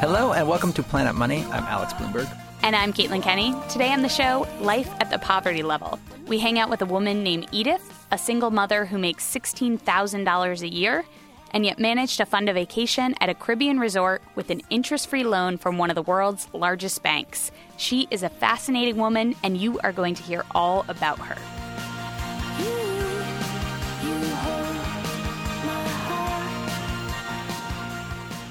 Hello and welcome to Planet Money. I'm Alex Blumberg. And I'm Caitlin Kenney. Today on the show, life at the poverty level. We hang out with a woman named Edith, a single mother who makes $16,000 a year and yet managed to fund a vacation at a Caribbean resort with an interest free loan from one of the world's largest banks. She is a fascinating woman, and you are going to hear all about her.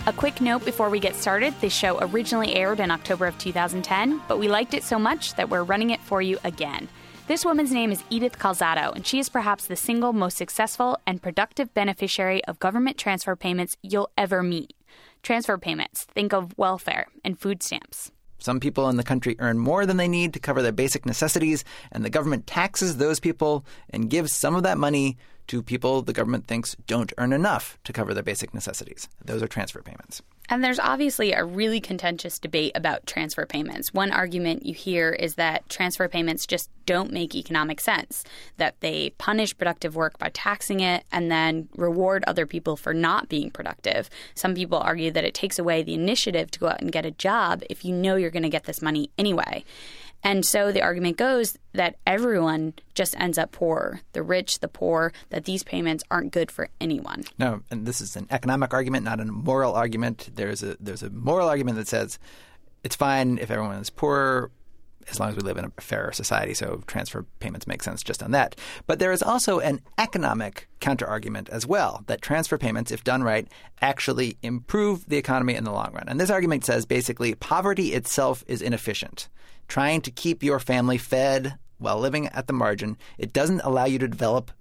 A quick note before we get started this show originally aired in October of 2010, but we liked it so much that we're running it for you again. This woman's name is Edith Calzado, and she is perhaps the single most successful and productive beneficiary of government transfer payments you'll ever meet. Transfer payments, think of welfare and food stamps. Some people in the country earn more than they need to cover their basic necessities, and the government taxes those people and gives some of that money to people the government thinks don't earn enough to cover their basic necessities. Those are transfer payments. And there's obviously a really contentious debate about transfer payments. One argument you hear is that transfer payments just don't make economic sense, that they punish productive work by taxing it and then reward other people for not being productive. Some people argue that it takes away the initiative to go out and get a job if you know you're going to get this money anyway. And so the argument goes that everyone just ends up poor the rich, the poor, that these payments aren't good for anyone. No, and this is an economic argument, not a moral argument. There's a there's a moral argument that says it's fine if everyone is poor as long as we live in a fairer society. So transfer payments make sense just on that. But there is also an economic counterargument as well that transfer payments, if done right, actually improve the economy in the long run. And this argument says basically poverty itself is inefficient. Trying to keep your family fed while living at the margin, it doesn't allow you to develop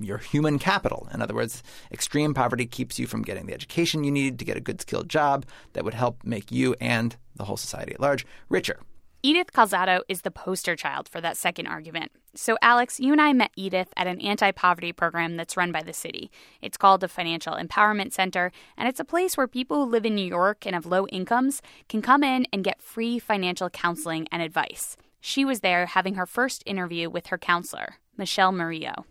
your human capital. In other words, extreme poverty keeps you from getting the education you need to get a good skilled job that would help make you and the whole society at large richer. Edith Calzado is the poster child for that second argument. So, Alex, you and I met Edith at an anti poverty program that's run by the city. It's called the Financial Empowerment Center, and it's a place where people who live in New York and have low incomes can come in and get free financial counseling and advice. She was there having her first interview with her counselor, Michelle Murillo.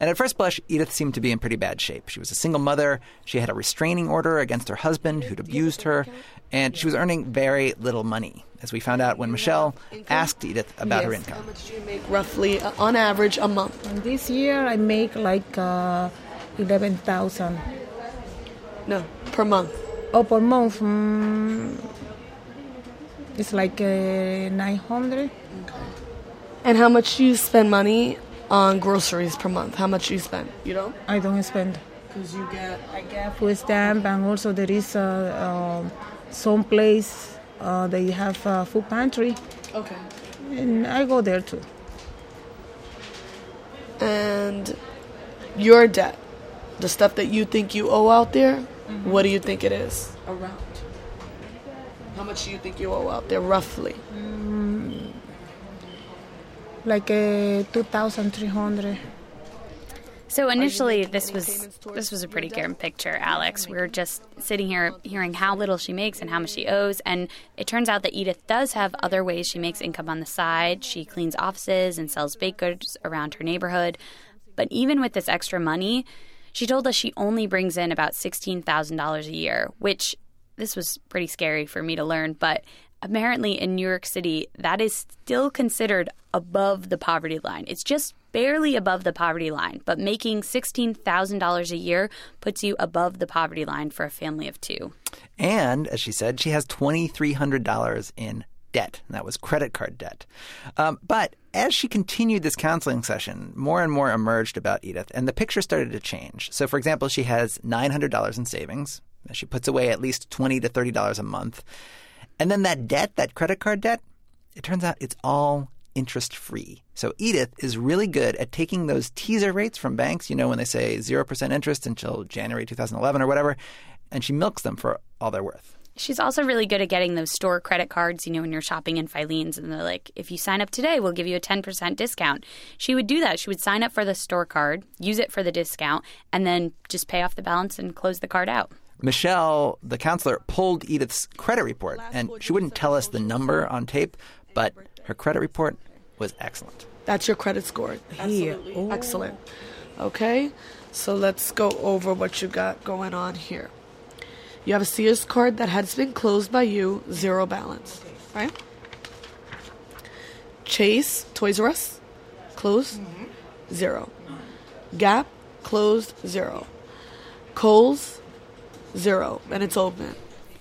And at first blush, Edith seemed to be in pretty bad shape. She was a single mother. She had a restraining order against her husband who'd abused her, and she was earning very little money, as we found out when Michelle asked Edith about her income. How much do you make roughly, uh, on average, a month? And this year I make like uh, 11,000. No, per month. Oh, per month, mm, it's like uh, 900. And how much do you spend money on groceries per month? How much do you spend? You don't? I don't spend. Because you get. I get food stamp and also there is uh, um some place uh, they have a food pantry Okay. and I go there too. And your debt, the stuff that you think you owe out there, what do you think it is? Around. How much do you think you owe out there, roughly? Like uh, 2,300. So initially, this was this was a pretty grim picture, Alex. We are just sitting here hearing how little she makes and how much she owes, and it turns out that Edith does have other ways she makes income on the side. She cleans offices and sells baked goods around her neighborhood. But even with this extra money, she told us she only brings in about sixteen thousand dollars a year, which this was pretty scary for me to learn, but apparently in New York City, that is still considered above the poverty line. It's just barely above the poverty line, but making $16,000 a year puts you above the poverty line for a family of two. And as she said, she has $2,300 in debt. And that was credit card debt. Um, but as she continued this counseling session, more and more emerged about Edith, and the picture started to change. So, for example, she has $900 in savings. She puts away at least 20 to $30 a month. And then that debt, that credit card debt, it turns out it's all interest free. So Edith is really good at taking those teaser rates from banks, you know, when they say 0% interest until January 2011 or whatever, and she milks them for all they're worth. She's also really good at getting those store credit cards, you know, when you're shopping in Filene's and they're like, if you sign up today, we'll give you a 10% discount. She would do that. She would sign up for the store card, use it for the discount, and then just pay off the balance and close the card out. Michelle, the counselor, pulled Edith's credit report, and she wouldn't tell us the number on tape, but her credit report was excellent. That's your credit score. Here. Absolutely. Oh. Excellent. Okay, so let's go over what you got going on here. You have a Sears card that has been closed by you, zero balance. Right? Chase, Toys R Us, closed, zero. Gap, closed, zero. Kohl's, zero. And it's open.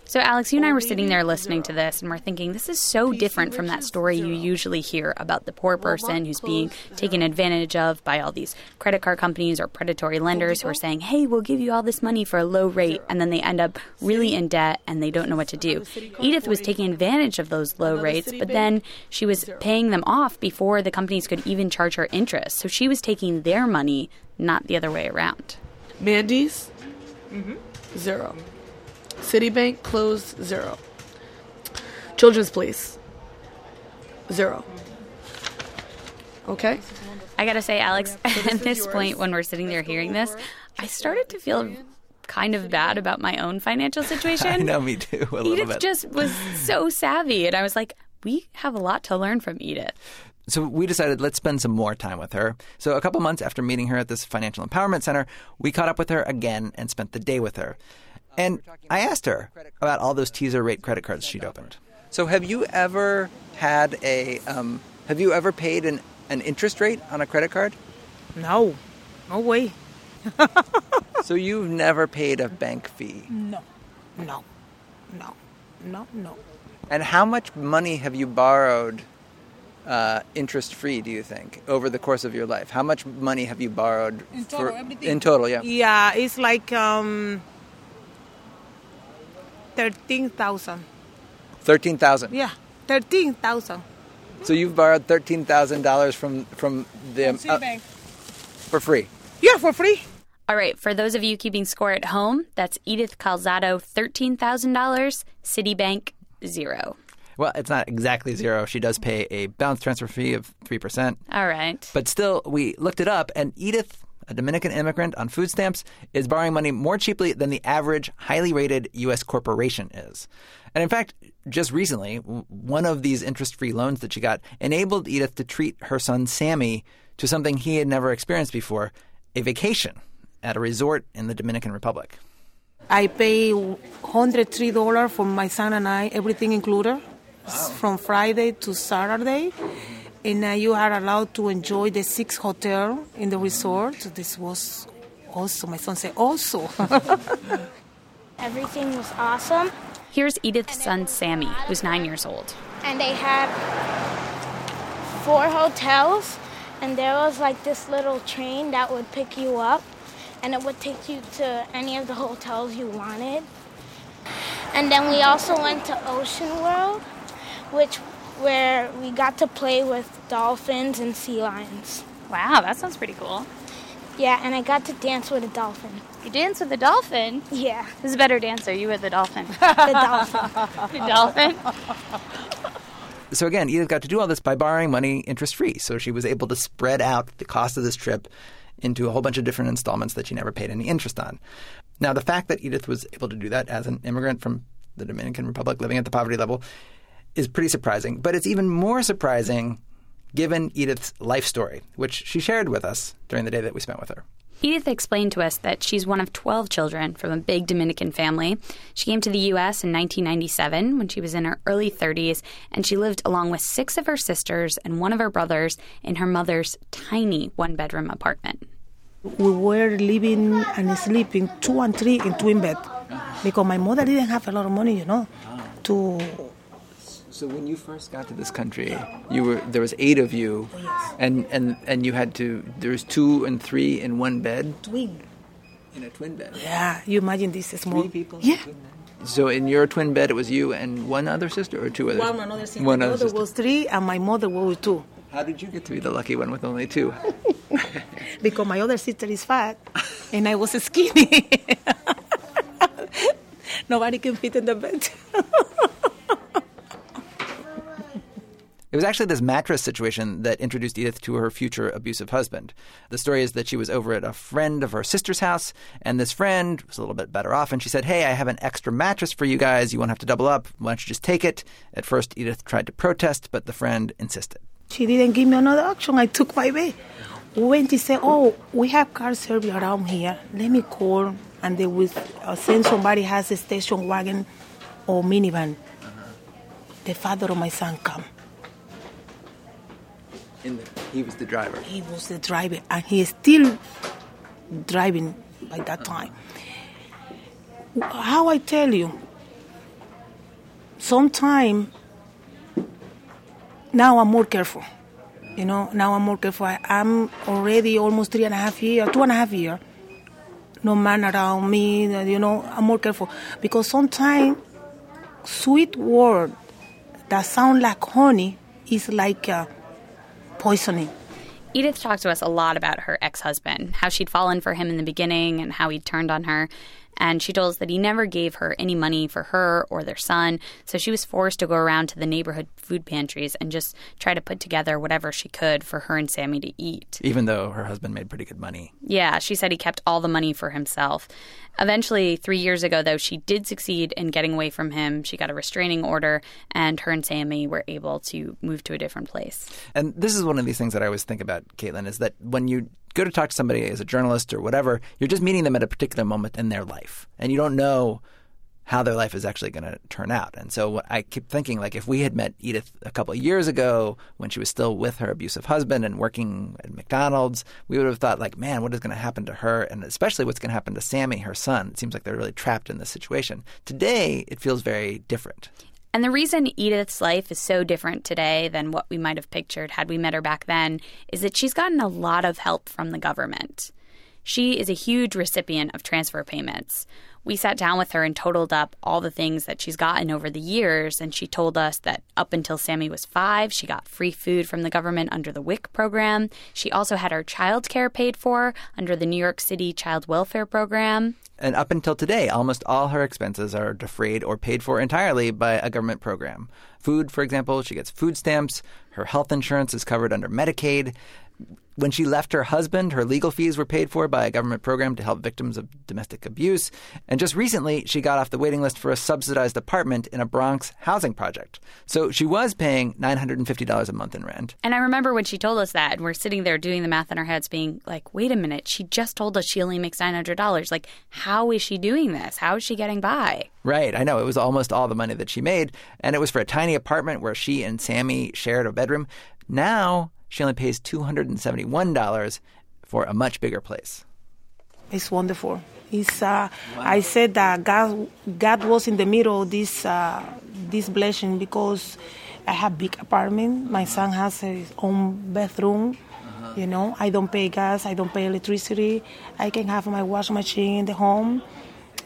So, Alex, you and I were sitting there listening to this, and we're thinking, this is so different from that story you usually hear about the poor person who's being taken advantage of by all these credit card companies or predatory lenders who are saying, hey, we'll give you all this money for a low rate, and then they end up really in debt and they don't know what to do. Edith was taking advantage of those low rates, but then she was paying them off before the companies could even charge her interest. So she was taking their money, not the other way around. Mandy's, mm-hmm. Zero. Citibank closed, zero. Children's Place, zero. Okay? I gotta say, Alex, at this point, when we're sitting there hearing this, I started to feel kind of bad about my own financial situation. I know, me too, a little Edith bit. just was so savvy, and I was like, we have a lot to learn from Edith. So we decided let's spend some more time with her. So a couple months after meeting her at this financial empowerment center, we caught up with her again and spent the day with her. And I asked her about all those teaser rate credit cards she'd opened. So have you ever had a um, have you ever paid an, an interest rate on a credit card? No, no way. So you've never paid a bank fee. No, no, no, no, no. And how much money have you borrowed uh, interest free, do you think, over the course of your life? How much money have you borrowed In total, for, everything? in total, yeah. Yeah, it's like um, thirteen thousand. 13,000. Yeah, thirteen thousand. So you've borrowed thirteen thousand dollars from from the uh, for free. Yeah, for free. All right, for those of you keeping score at home, that's Edith Calzado, $13,000, Citibank, zero. Well, it's not exactly zero. She does pay a balance transfer fee of three percent, All right. but still, we looked it up, and Edith, a Dominican immigrant on food stamps, is borrowing money more cheaply than the average highly rated U.S. corporation is. And in fact, just recently, one of these interest-free loans that she got enabled Edith to treat her son Sammy to something he had never experienced before: a vacation at a resort in the Dominican Republic. I pay hundred three dollar for my son and I, everything included, from Friday to Saturday, and uh, you are allowed to enjoy the six hotel in the resort. This was also my son said also. Everything was awesome, Here's Edith's son, Sammy, who's nine years old. and they had four hotels, and there was like this little train that would pick you up, and it would take you to any of the hotels you wanted. And then we also went to Ocean World, which where we got to play with dolphins and sea lions. Wow, that sounds pretty cool. Yeah, and I got to dance with a dolphin. You dance with a dolphin. Yeah, Who's a better dancer, you or the dolphin? the dolphin. the dolphin? so again, Edith got to do all this by borrowing money interest free. So she was able to spread out the cost of this trip into a whole bunch of different installments that she never paid any interest on. Now, the fact that Edith was able to do that as an immigrant from the Dominican Republic living at the poverty level is pretty surprising. But it's even more surprising given Edith's life story, which she shared with us during the day that we spent with her. Edith explained to us that she's one of 12 children from a big Dominican family. She came to the U.S. in 1997 when she was in her early 30s, and she lived along with six of her sisters and one of her brothers in her mother's tiny one bedroom apartment. we were living and sleeping two and three in twin bed because my mother didn't have a lot of money, you know, to So when you first got to this country, you were there was eight of you, oh, and and and you had to there was two and three in one bed twin. in a twin bed. Yeah, you imagine this small. Three people. Yeah. So in your twin bed, it was you and one other sister, or two others. One another sister. One my other mother sister. was three, and my mother was two. How did you get to be the lucky one with only two? Because my other sister is fat, and I was skinny. Nobody can fit in the bed. It was actually this mattress situation that introduced Edith to her future abusive husband. The story is that she was over at a friend of her sister's house, and this friend was a little bit better off, and she said, Hey, I have an extra mattress for you guys. You won't have to double up. Why don't you just take it? At first, Edith tried to protest, but the friend insisted. She didn't give me another option. I took my bed. When she said, "Oh, we have car service around here. Let me call," and they will uh, send somebody has a station wagon or minivan. The father of my son come. In he was the driver. He was the driver, and he is still driving by that time. How I tell you, sometime now I'm more careful. You know, now I'm more careful. I, I'm already almost three and a half year, two and a half year. No man around me. You know, I'm more careful because sometimes sweet word that sound like honey is like uh, poisoning. Edith talked to us a lot about her ex husband, how she'd fallen for him in the beginning and how he'd turned on her. And she told us that he never gave her any money for her or their son. So she was forced to go around to the neighborhood food pantries and just try to put together whatever she could for her and Sammy to eat. Even though her husband made pretty good money. Yeah, she said he kept all the money for himself. Eventually, three years ago, though, she did succeed in getting away from him. She got a restraining order, and her and Sammy were able to move to a different place. And this is one of these things that I always think about, Caitlin, is that when you go to talk to somebody as a journalist or whatever, you're just meeting them at a particular moment in their life. And you don't know how their life is actually going to turn out. And so I keep thinking, like, if we had met Edith a couple of years ago when she was still with her abusive husband and working at McDonald's, we would have thought, like, man, what is going to happen to her? And especially what's going to happen to Sammy, her son. It seems like they're really trapped in this situation. Today, it feels very different. And the reason Edith's life is so different today than what we might have pictured had we met her back then is that she's gotten a lot of help from the government. She is a huge recipient of transfer payments. We sat down with her and totaled up all the things that she's gotten over the years, and she told us that up until Sammy was five, she got free food from the government under the WIC program. She also had her child care paid for under the New York City Child Welfare Program. And up until today, almost all her expenses are defrayed or paid for entirely by a government program. Food, for example, she gets food stamps. Her health insurance is covered under Medicaid. When she left her husband, her legal fees were paid for by a government program to help victims of domestic abuse. And just recently, she got off the waiting list for a subsidized apartment in a Bronx housing project. So she was paying $950 a month in rent. And I remember when she told us that, and we're sitting there doing the math in our heads, being like, wait a minute, she just told us she only makes $900. Like, how is she doing this? How is she getting by? Right, I know. It was almost all the money that she made, and it was for a tiny apartment where she and Sammy shared a bedroom. Now she only pays $271 for a much bigger place. It's wonderful. It's, uh, I said that God, God was in the middle of this, uh, this blessing because I have big apartment. My son has his own bedroom. You know, I don't pay gas. I don't pay electricity. I can have my washing machine in the home.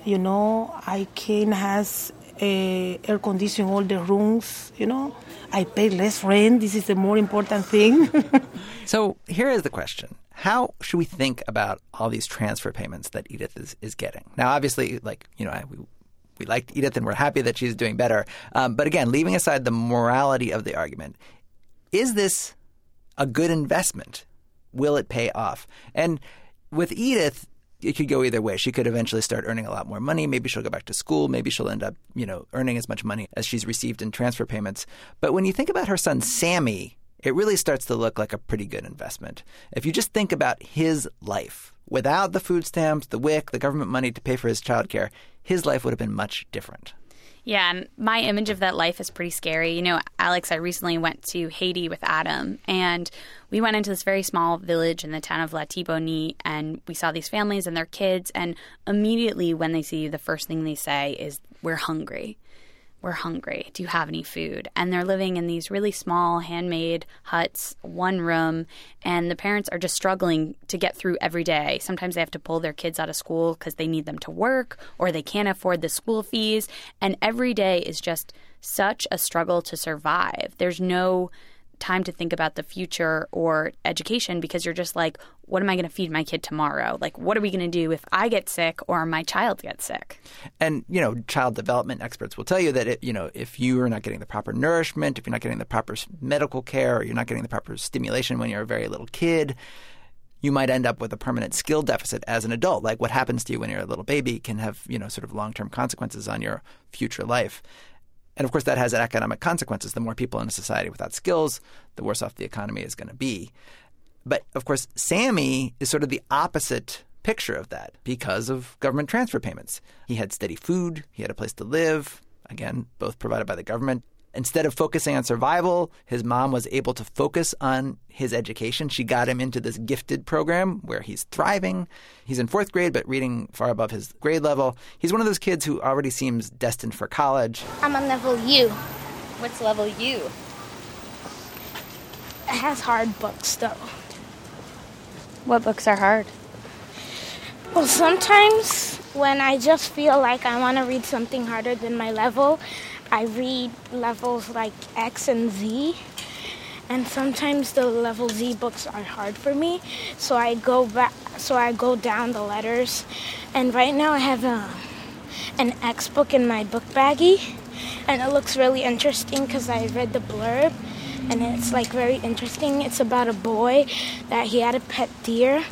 You know, I can has uh, air conditioning all the rooms. You know, I pay less rent. This is the more important thing. So here is the question. How should we think about all these transfer payments that Edith is, is getting? Now, obviously, like, you know, I, we, we liked Edith and we're happy that she's doing better. Um, but again, leaving aside the morality of the argument, is this a good investment? Will it pay off? And with Edith, it could go either way. She could eventually start earning a lot more money. Maybe she'll go back to school. Maybe she'll end up, you know, earning as much money as she's received in transfer payments. But when you think about her son Sammy, it really starts to look like a pretty good investment. If you just think about his life, without the food stamps, the WIC, the government money to pay for his childcare, his life would have been much different. Yeah, and my image of that life is pretty scary. You know, Alex, I recently went to Haiti with Adam, and we went into this very small village in the town of Latiboni, and we saw these families and their kids, and immediately when they see you, the first thing they say is, We're hungry. We're hungry. Do you have any food? And they're living in these really small handmade huts, one room, and the parents are just struggling to get through every day. Sometimes they have to pull their kids out of school because they need them to work or they can't afford the school fees. And every day is just such a struggle to survive. There's no time to think about the future or education because you're just like, what am I going to feed my kid tomorrow? Like, what are we going to do if I get sick or my child gets sick? And you know, child development experts will tell you that it, you know, if you are not getting the proper nourishment, if you're not getting the proper medical care, or you're not getting the proper stimulation when you're a very little kid, you might end up with a permanent skill deficit as an adult. Like what happens to you when you're a little baby can have, you know, sort of long-term consequences on your future life. And of course, that has economic consequences. The more people in a society without skills, the worse off the economy is going to be. But of course, Sammy is sort of the opposite picture of that because of government transfer payments. He had steady food, he had a place to live, again, both provided by the government. Instead of focusing on survival, his mom was able to focus on his education. She got him into this gifted program where he's thriving. He's in fourth grade, but reading far above his grade level. He's one of those kids who already seems destined for college. I'm on level U. What's level U? It has hard books though. What books are hard? Well, sometimes when I just feel like I want to read something harder than my level, I read levels like X and Z. And sometimes the level Z books are hard for me, so I go back so I go down the letters. And right now I have a an X book in my book baggie, and it looks really interesting cuz I read the blurb and it's like very interesting. It's about a boy that he had a pet deer,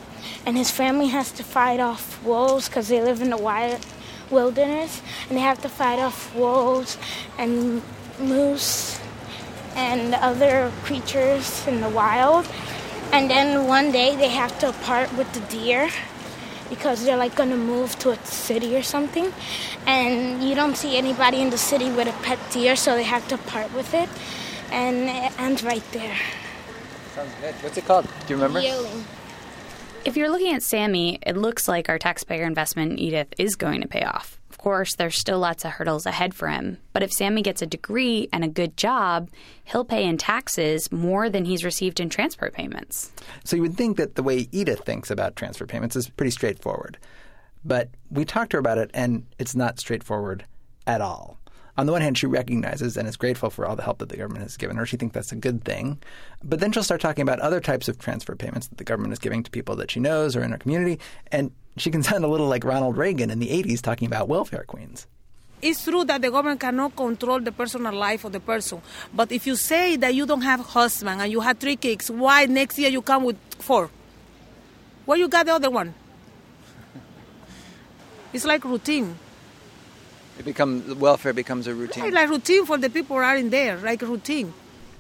and his family has to fight off wolves because they live in the wild wilderness, and they have to fight off wolves and moose and other creatures in the wild. And then one day they have to part with the deer because they're like gonna move to a city or something. And you don't see anybody in the city with a pet deer, so they have to part with it. And it ends right there. Sounds good. What's it called? Do you remember? Yearling. If you're looking at Sammy, it looks like our taxpayer investment in Edith is going to pay off. Of course, there's still lots of hurdles ahead for him, but if Sammy gets a degree and a good job, he'll pay in taxes more than he's received in transfer payments. So you would think that the way Edith thinks about transfer payments is pretty straightforward. But we talked to her about it, and it's not straightforward at all. On the one hand, she recognizes and is grateful for all the help that the government has given her. She thinks that's a good thing. But then she'll start talking about other types of transfer payments that the government is giving to people that she knows or in her community. And she can sound a little like Ronald Reagan in the 80s talking about welfare queens. It's true that the government cannot control the personal life of the person. But if you say that you don't have husband and you have three kids, why next year you come with four? Where you got the other one? It's like routine. It becomes welfare becomes a It's routine. like routine for the people who are in there, like routine.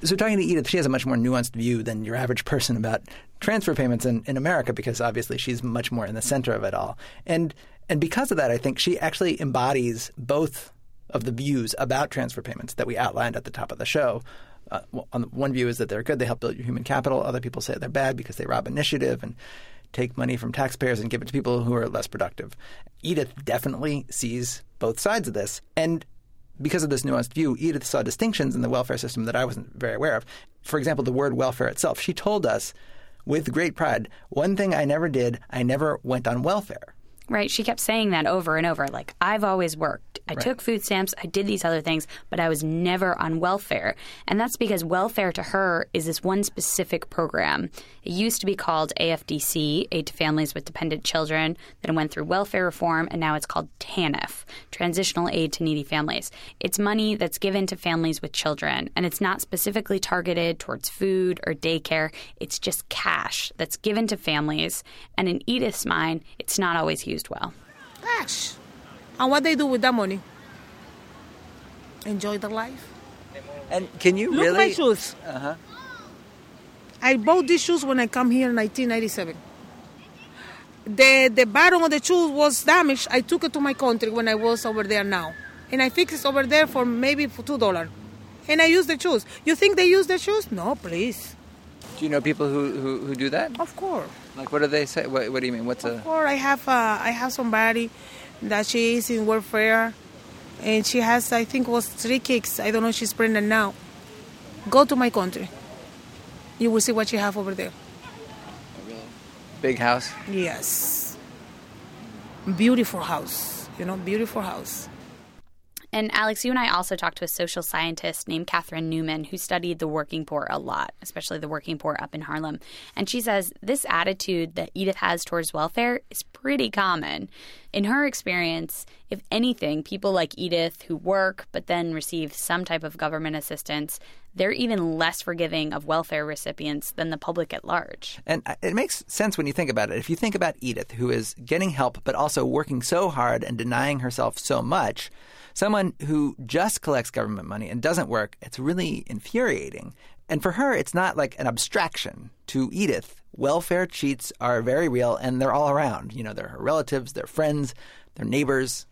So talking to Edith, she has a much more nuanced view than your average person about transfer payments in, in America because obviously she's much more in the center of it all. And and because of that, I think she actually embodies both of the views about transfer payments that we outlined at the top of the show. Uh, on the, one view is that they're good; they help build your human capital. Other people say they're bad because they rob initiative and take money from taxpayers and give it to people who are less productive. Edith definitely sees both sides of this, and because of this nuanced view, Edith saw distinctions in the welfare system that I wasn't very aware of. For example, the word welfare itself. She told us with great pride, one thing I never did, I never went on welfare. Right? She kept saying that over and over. Like, I've always worked. I took food stamps. I did these other things, but I was never on welfare. And that's because welfare to her is this one specific program. It used to be called AFDC, Aid to Families with Dependent Children. Then it went through welfare reform, and now it's called TANF, Transitional Aid to Needy Families. It's money that's given to families with children, and it's not specifically targeted towards food or daycare. It's just cash that's given to families. And in Edith's mind, it's not always used well. Cash. And what they do with that money? Enjoy their life. And can you Look really? my shoes. Uh-huh. I bought these shoes when I come here in 1997. The the bottom of the shoes was damaged. I took it to my country when I was over there now, and I fixed it over there for maybe for two dollar, and I use the shoes. You think they use the shoes? No, please. Do you know people who, who, who do that? Of course, Like, what do they say? What, what do you mean? What's of a? course. I have uh, I have somebody that she is in welfare, and she has I think was three kids. I don't know if she's pregnant now. Go to my country. You will see what you have over there. Big house. Yes. Beautiful house. You know, beautiful house. And Alex, you and I also talked to a social scientist named Katherine Newman who studied the working poor a lot, especially the working poor up in Harlem. And she says this attitude that Edith has towards welfare is pretty common. In her experience, if anything, people like Edith who work but then receive some type of government assistance, they're even less forgiving of welfare recipients than the public at large. And uh, it makes sense when you think about it. If you think about Edith, who is getting help but also working so hard and denying herself so much, someone who just collects government money and doesn't work, it's really infuriating. And for her, it's not like an abstraction. To Edith, welfare cheats are very real and they're all around. You know, they're her relatives, their friends, their neighbors.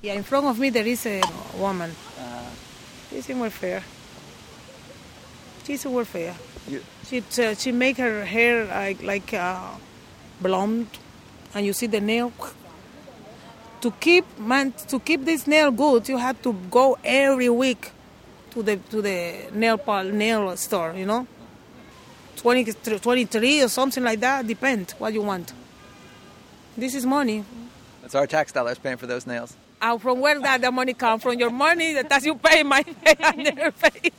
Yeah, in front of me there is a woman. She's in welfare. She's in welfare. She uh, she make her hair like like uh, blonde, and you see the nail. To keep man to keep this nail good, you have to go every week to the to the nail pal nail store. You know, 20, 23 or something like that. Depend what you want. This is money. That's our tax dollars paying for those nails. And from where that the money come from? Your money that you pay my I never pay.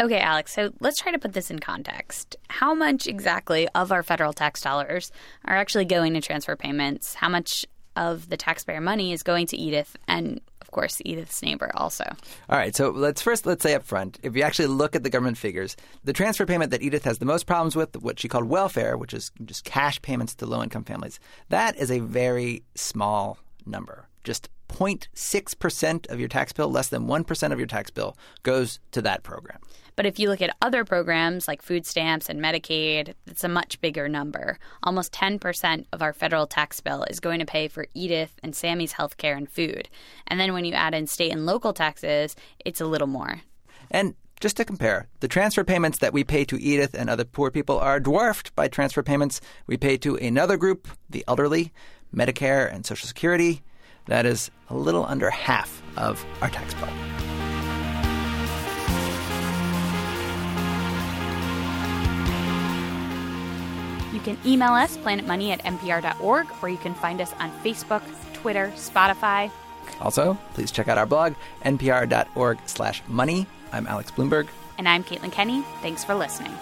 Okay, Alex, so let's try to put this in context. How much exactly of our federal tax dollars are actually going to transfer payments? How much of the taxpayer money is going to Edith and of course Edith's neighbor also? All right, so let's first let's say up front, if you actually look at the government figures, the transfer payment that Edith has the most problems with, what she called welfare, which is just cash payments to low income families, that is a very small number. Just 0.6% of your tax bill, less than 1% of your tax bill goes to that program. But if you look at other programs like food stamps and Medicaid, it's a much bigger number. Almost 10% of our federal tax bill is going to pay for Edith and Sammy's health care and food. And then when you add in state and local taxes, it's a little more. And just to compare, the transfer payments that we pay to Edith and other poor people are dwarfed by transfer payments we pay to another group, the elderly, Medicare, and Social Security. That is a little under half of our tax bill. You can email us, planetmoney at npr.org, or you can find us on Facebook, Twitter, Spotify. Also, please check out our blog, npr.org slash money. I'm Alex Blumberg. And I'm Caitlin Kenney. Thanks for listening.